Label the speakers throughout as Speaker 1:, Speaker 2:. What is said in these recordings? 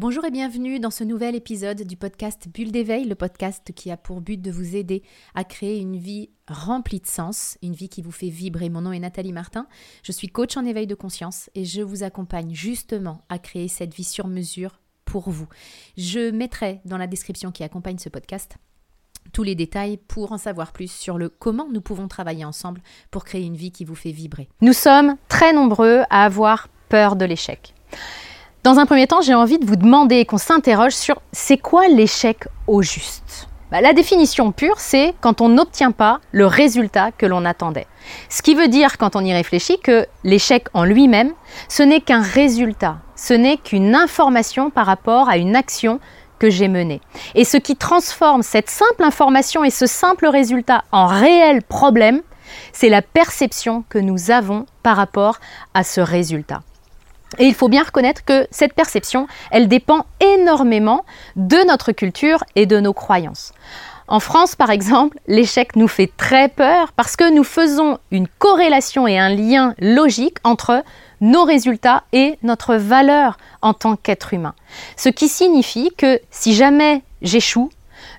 Speaker 1: Bonjour et bienvenue dans ce nouvel épisode du podcast Bulle d'éveil, le podcast qui a pour but de vous aider à créer une vie remplie de sens, une vie qui vous fait vibrer. Mon nom est Nathalie Martin, je suis coach en éveil de conscience et je vous accompagne justement à créer cette vie sur mesure pour vous. Je mettrai dans la description qui accompagne ce podcast tous les détails pour en savoir plus sur le comment nous pouvons travailler ensemble pour créer une vie qui vous fait vibrer.
Speaker 2: Nous sommes très nombreux à avoir peur de l'échec. Dans un premier temps, j'ai envie de vous demander qu'on s'interroge sur c'est quoi l'échec au juste bah, La définition pure, c'est quand on n'obtient pas le résultat que l'on attendait. Ce qui veut dire, quand on y réfléchit, que l'échec en lui-même, ce n'est qu'un résultat, ce n'est qu'une information par rapport à une action que j'ai menée. Et ce qui transforme cette simple information et ce simple résultat en réel problème, c'est la perception que nous avons par rapport à ce résultat. Et il faut bien reconnaître que cette perception, elle dépend énormément de notre culture et de nos croyances. En France, par exemple, l'échec nous fait très peur parce que nous faisons une corrélation et un lien logique entre nos résultats et notre valeur en tant qu'être humain. Ce qui signifie que si jamais j'échoue,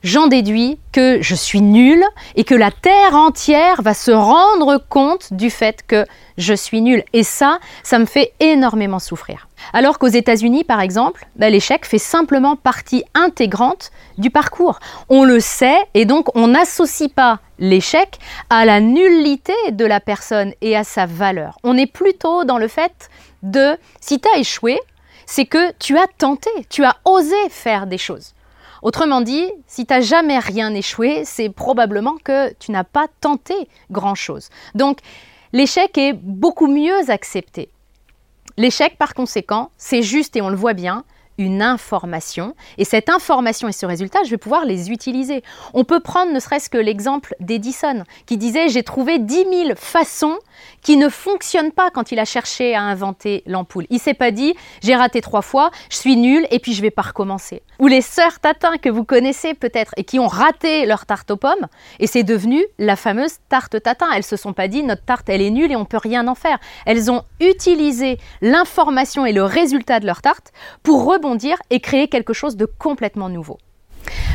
Speaker 2: j'en déduis que je suis nul et que la terre entière va se rendre compte du fait que je suis nul. Et ça, ça me fait énormément souffrir. Alors qu'aux États-Unis, par exemple, bah, l'échec fait simplement partie intégrante du parcours. On le sait et donc on n'associe pas l'échec à la nullité de la personne et à sa valeur. On est plutôt dans le fait de si tu as échoué, c'est que tu as tenté, tu as osé faire des choses. Autrement dit, si tu n'as jamais rien échoué, c'est probablement que tu n'as pas tenté grand-chose. Donc, l'échec est beaucoup mieux accepté. L'échec, par conséquent, c'est juste, et on le voit bien, une information. Et cette information et ce résultat, je vais pouvoir les utiliser. On peut prendre ne serait-ce que l'exemple d'Edison, qui disait J'ai trouvé 10 000 façons qui ne fonctionnent pas quand il a cherché à inventer l'ampoule. Il s'est pas dit J'ai raté trois fois, je suis nul et puis je vais pas recommencer. Ou les sœurs Tatin que vous connaissez peut-être et qui ont raté leur tarte aux pommes et c'est devenu la fameuse tarte Tatin. Elles se sont pas dit Notre tarte, elle est nulle et on peut rien en faire. Elles ont utilisé l'information et le résultat de leur tarte pour rebondir et créer quelque chose de complètement nouveau.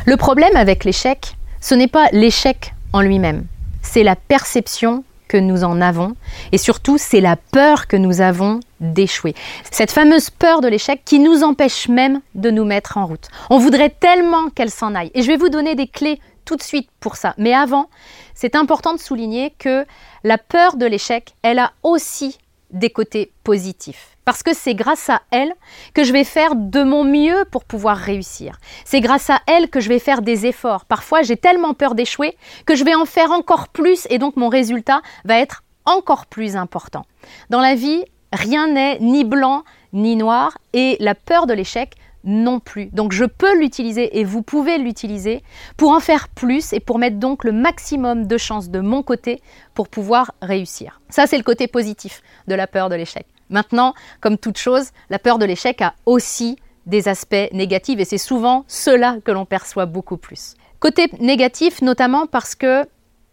Speaker 2: Le problème avec l'échec, ce n'est pas l'échec en lui-même, c'est la perception que nous en avons et surtout c'est la peur que nous avons d'échouer. Cette fameuse peur de l'échec qui nous empêche même de nous mettre en route. On voudrait tellement qu'elle s'en aille. Et je vais vous donner des clés tout de suite pour ça. Mais avant, c'est important de souligner que la peur de l'échec, elle a aussi des côtés positifs. Parce que c'est grâce à elle que je vais faire de mon mieux pour pouvoir réussir. C'est grâce à elle que je vais faire des efforts. Parfois, j'ai tellement peur d'échouer que je vais en faire encore plus et donc mon résultat va être encore plus important. Dans la vie, rien n'est ni blanc ni noir et la peur de l'échec non plus. Donc je peux l'utiliser et vous pouvez l'utiliser pour en faire plus et pour mettre donc le maximum de chances de mon côté pour pouvoir réussir. Ça, c'est le côté positif de la peur de l'échec. Maintenant, comme toute chose, la peur de l'échec a aussi des aspects négatifs et c'est souvent cela que l'on perçoit beaucoup plus. Côté négatif, notamment parce que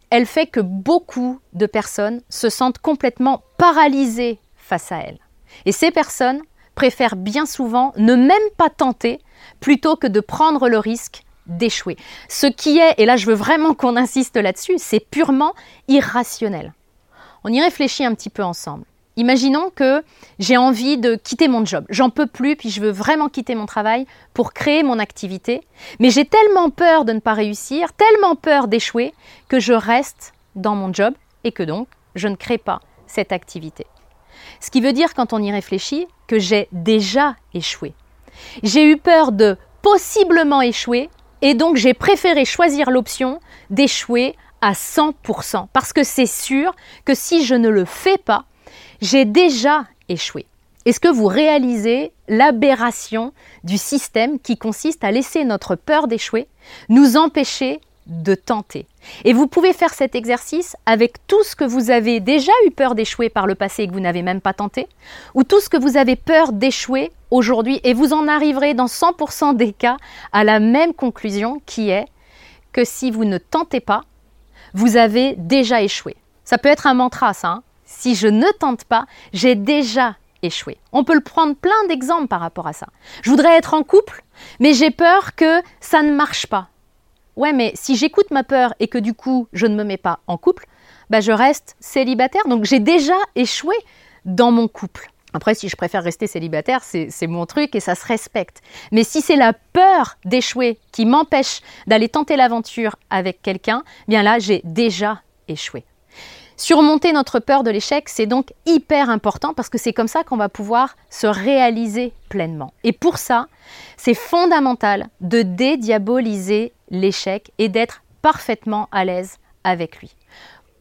Speaker 2: elle fait que beaucoup de personnes se sentent complètement paralysées face à elle. Et ces personnes préfèrent bien souvent ne même pas tenter plutôt que de prendre le risque d'échouer. Ce qui est, et là je veux vraiment qu'on insiste là-dessus, c'est purement irrationnel. On y réfléchit un petit peu ensemble. Imaginons que j'ai envie de quitter mon job, j'en peux plus, puis je veux vraiment quitter mon travail pour créer mon activité, mais j'ai tellement peur de ne pas réussir, tellement peur d'échouer, que je reste dans mon job et que donc je ne crée pas cette activité. Ce qui veut dire, quand on y réfléchit, que j'ai déjà échoué. J'ai eu peur de possiblement échouer et donc j'ai préféré choisir l'option d'échouer à 100%, parce que c'est sûr que si je ne le fais pas, j'ai déjà échoué. Est-ce que vous réalisez l'aberration du système qui consiste à laisser notre peur d'échouer nous empêcher de tenter? Et vous pouvez faire cet exercice avec tout ce que vous avez déjà eu peur d'échouer par le passé et que vous n'avez même pas tenté, ou tout ce que vous avez peur d'échouer aujourd'hui, et vous en arriverez dans 100% des cas à la même conclusion qui est que si vous ne tentez pas, vous avez déjà échoué. Ça peut être un mantra, ça. Hein si je ne tente pas, j'ai déjà échouer. On peut le prendre plein d'exemples par rapport à ça. Je voudrais être en couple, mais j'ai peur que ça ne marche pas. Ouais, mais si j'écoute ma peur et que du coup je ne me mets pas en couple, bah je reste célibataire. Donc j'ai déjà échoué dans mon couple. Après, si je préfère rester célibataire, c'est mon truc et ça se respecte. Mais si c'est la peur d'échouer qui m'empêche d'aller tenter l'aventure avec quelqu'un, bien là, j'ai déjà échoué. Surmonter notre peur de l'échec, c'est donc hyper important parce que c'est comme ça qu'on va pouvoir se réaliser pleinement. Et pour ça, c'est fondamental de dédiaboliser l'échec et d'être parfaitement à l'aise avec lui.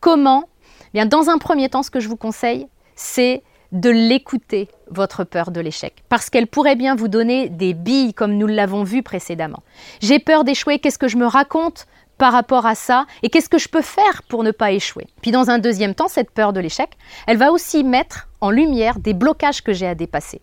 Speaker 2: Comment? Bien, dans un premier temps, ce que je vous conseille, c'est de l'écouter, votre peur de l'échec, parce qu'elle pourrait bien vous donner des billes comme nous l'avons vu précédemment. J'ai peur d'échouer, qu'est-ce que je me raconte? Par rapport à ça et qu'est-ce que je peux faire pour ne pas échouer. Puis dans un deuxième temps, cette peur de l'échec, elle va aussi mettre en lumière des blocages que j'ai à dépasser.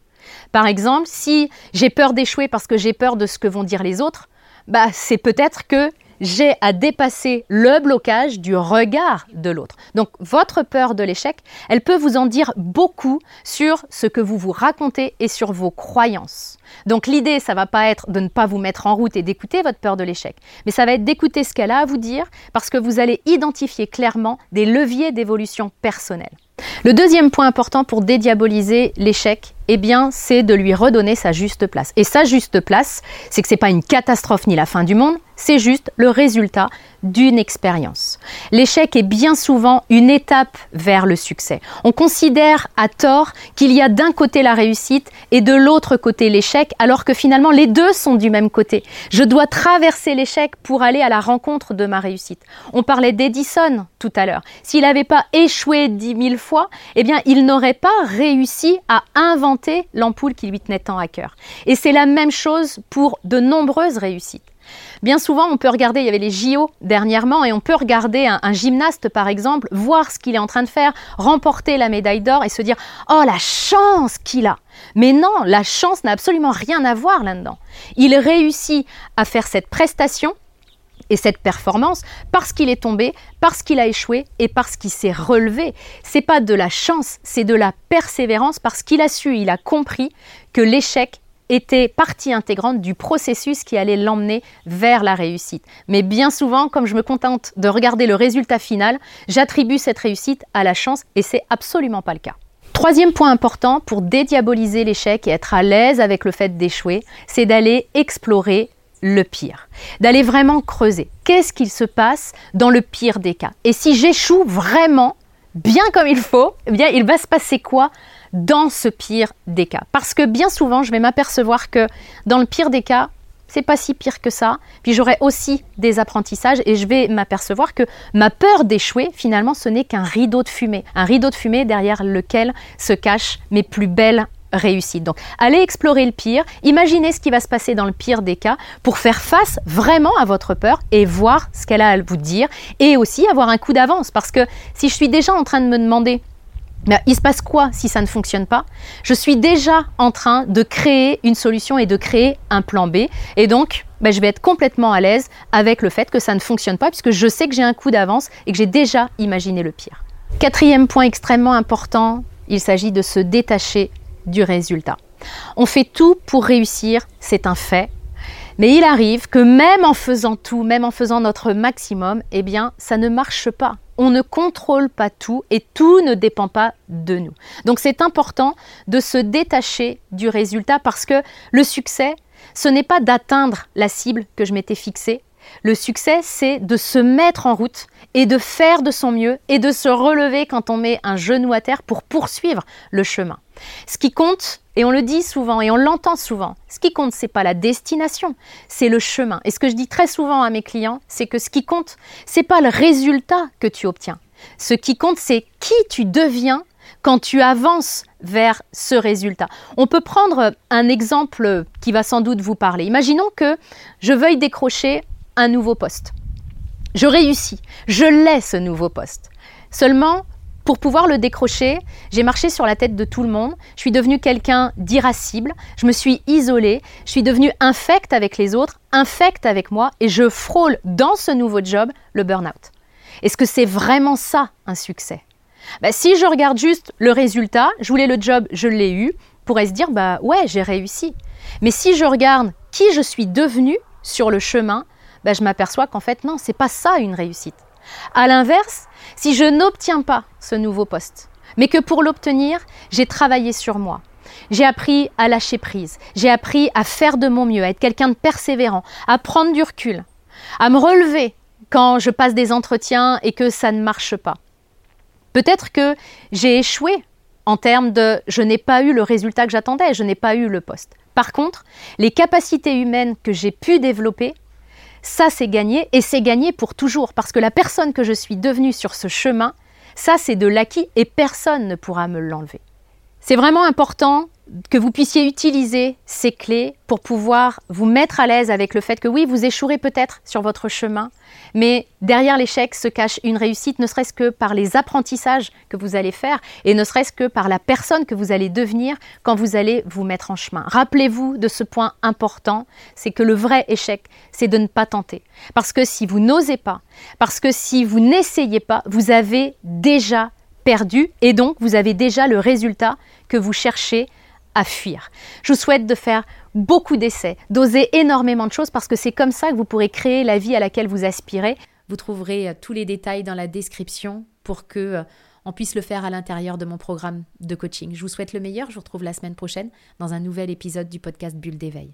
Speaker 2: Par exemple, si j'ai peur d'échouer parce que j'ai peur de ce que vont dire les autres, bah c'est peut-être que j'ai à dépasser le blocage du regard de l'autre. Donc votre peur de l'échec, elle peut vous en dire beaucoup sur ce que vous vous racontez et sur vos croyances. Donc l'idée, ça va pas être de ne pas vous mettre en route et d'écouter votre peur de l'échec, mais ça va être d'écouter ce qu'elle a à vous dire parce que vous allez identifier clairement des leviers d'évolution personnelle. Le deuxième point important pour dédiaboliser l'échec, eh bien, c'est de lui redonner sa juste place. Et sa juste place, c'est que ce n'est pas une catastrophe ni la fin du monde, c'est juste le résultat d'une expérience. L'échec est bien souvent une étape vers le succès. On considère à tort qu'il y a d'un côté la réussite et de l'autre côté l'échec, alors que finalement les deux sont du même côté. Je dois traverser l'échec pour aller à la rencontre de ma réussite. On parlait d'Edison tout à l'heure. S'il n'avait pas échoué dix mille fois, eh bien, il n'aurait pas réussi à inventer l'ampoule qui lui tenait tant à cœur. Et c'est la même chose pour de nombreuses réussites. Bien souvent, on peut regarder, il y avait les JO dernièrement, et on peut regarder un, gymnaste, par exemple, voir ce qu'il est en train de faire, remporter la médaille d'or et se dire Oh, la chance qu'il a Mais non, la chance n'a absolument rien à voir là-dedans. Il réussit à faire cette prestation et cette performance parce qu'il est tombé, parce qu'il a échoué et parce qu'il s'est relevé. C'est pas de la chance, c'est de la persévérance parce qu'il a su, il a compris que l'échec était partie intégrante du processus qui allait l'emmener vers la réussite. Mais bien souvent, comme je me contente de regarder le résultat final, j'attribue cette réussite à la chance et c'est absolument pas le cas. Troisième point important pour dédiaboliser l'échec et être à l'aise avec le fait d'échouer, c'est d'aller explorer le pire, d'aller vraiment creuser. Qu'est-ce qu'il se passe dans le pire des cas? Et si j'échoue vraiment, bien comme il faut, eh bien il va se passer quoi dans ce pire des cas. Parce que bien souvent, je vais m'apercevoir que dans le pire des cas, c'est pas si pire que ça. Puis j'aurai aussi des apprentissages et je vais m'apercevoir que ma peur d'échouer, finalement, ce n'est qu'un rideau de fumée. Un rideau de fumée derrière lequel se cachent mes plus belles réussites. Donc, allez explorer le pire, imaginez ce qui va se passer dans le pire des cas pour faire face vraiment à votre peur et voir ce qu'elle a à vous dire et aussi avoir un coup d'avance. Parce que si je suis déjà en train de me demander mais il se passe quoi si ça ne fonctionne pas? Je suis déjà en train de créer une solution et de créer un plan B. Et donc, ben, je vais être complètement à l'aise avec le fait que ça ne fonctionne pas, puisque je sais que j'ai un coup d'avance et que j'ai déjà imaginé le pire. Quatrième point extrêmement important, il s'agit de se détacher du résultat. On fait tout pour réussir, c'est un fait. Mais il arrive que même en faisant tout, même en faisant notre maximum, eh bien, ça ne marche pas on ne contrôle pas tout et tout ne dépend pas de nous. Donc c'est important de se détacher du résultat parce que le succès, ce n'est pas d'atteindre la cible que je m'étais fixée. Le succès, c'est de se mettre en route et de faire de son mieux et de se relever quand on met un genou à terre pour poursuivre le chemin. Ce qui compte, et on le dit souvent et on l'entend souvent, ce qui compte, c'est pas la destination, c'est le chemin. Et ce que je dis très souvent à mes clients, c'est que ce qui compte, c'est pas le résultat que tu obtiens. Ce qui compte, c'est qui tu deviens quand tu avances vers ce résultat. On peut prendre un exemple qui va sans doute vous parler. Imaginons que je veuille décrocher un nouveau poste. Je réussis, je l'ai ce nouveau poste. Seulement, pour pouvoir le décrocher, j'ai marché sur la tête de tout le monde. Je suis devenue quelqu'un d'irascible. Je me suis isolée. Je suis devenue infecte avec les autres, infecte avec moi, et je frôle dans ce nouveau job le burn-out. Est-ce que c'est vraiment ça un succès? Bah, si je regarde juste le résultat, je voulais le job, je l'ai eu, pourrait se dire bah ouais, j'ai réussi. Mais si je regarde qui je suis devenu sur le chemin, bah, je m'aperçois qu'en fait non, c'est pas ça une réussite. À l'inverse, si je n'obtiens pas ce nouveau poste, mais que pour l'obtenir, j'ai travaillé sur moi, j'ai appris à lâcher prise, j'ai appris à faire de mon mieux, à être quelqu'un de persévérant, à prendre du recul, à me relever quand je passe des entretiens et que ça ne marche pas. Peut-être que j'ai échoué en termes de je n'ai pas eu le résultat que j'attendais, je n'ai pas eu le poste. Par contre, les capacités humaines que j'ai pu développer, ça c'est gagné et c'est gagné pour toujours parce que la personne que je suis devenue sur ce chemin, ça c'est de l'acquis et personne ne pourra me l'enlever. C'est vraiment important que vous puissiez utiliser ces clés pour pouvoir vous mettre à l'aise avec le fait que oui, vous échouerez peut-être sur votre chemin, mais derrière l'échec se cache une réussite, ne serait-ce que par les apprentissages que vous allez faire et ne serait-ce que par la personne que vous allez devenir quand vous allez vous mettre en chemin. Rappelez-vous de ce point important, c'est que le vrai échec, c'est de ne pas tenter. Parce que si vous n'osez pas, parce que si vous n'essayez pas, vous avez déjà perdu et donc vous avez déjà le résultat que vous cherchez à fuir. Je vous souhaite de faire beaucoup d'essais, d'oser énormément de choses parce que c'est comme ça que vous pourrez créer la vie à laquelle vous aspirez.
Speaker 1: Vous trouverez euh, tous les détails dans la description pour que euh, on puisse le faire à l'intérieur de mon programme de coaching. Je vous souhaite le meilleur. Je vous retrouve la semaine prochaine dans un nouvel épisode du podcast Bulle d'éveil.